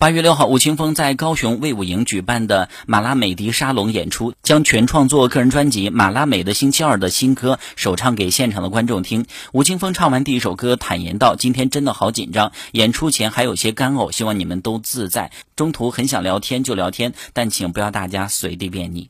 八月六号，吴青峰在高雄卫武营举办的马拉美迪沙龙演出，将全创作个人专辑《马拉美的星期二》的新歌首唱给现场的观众听。吴青峰唱完第一首歌，坦言道：“今天真的好紧张，演出前还有些干呕，希望你们都自在。中途很想聊天就聊天，但请不要大家随地便溺。”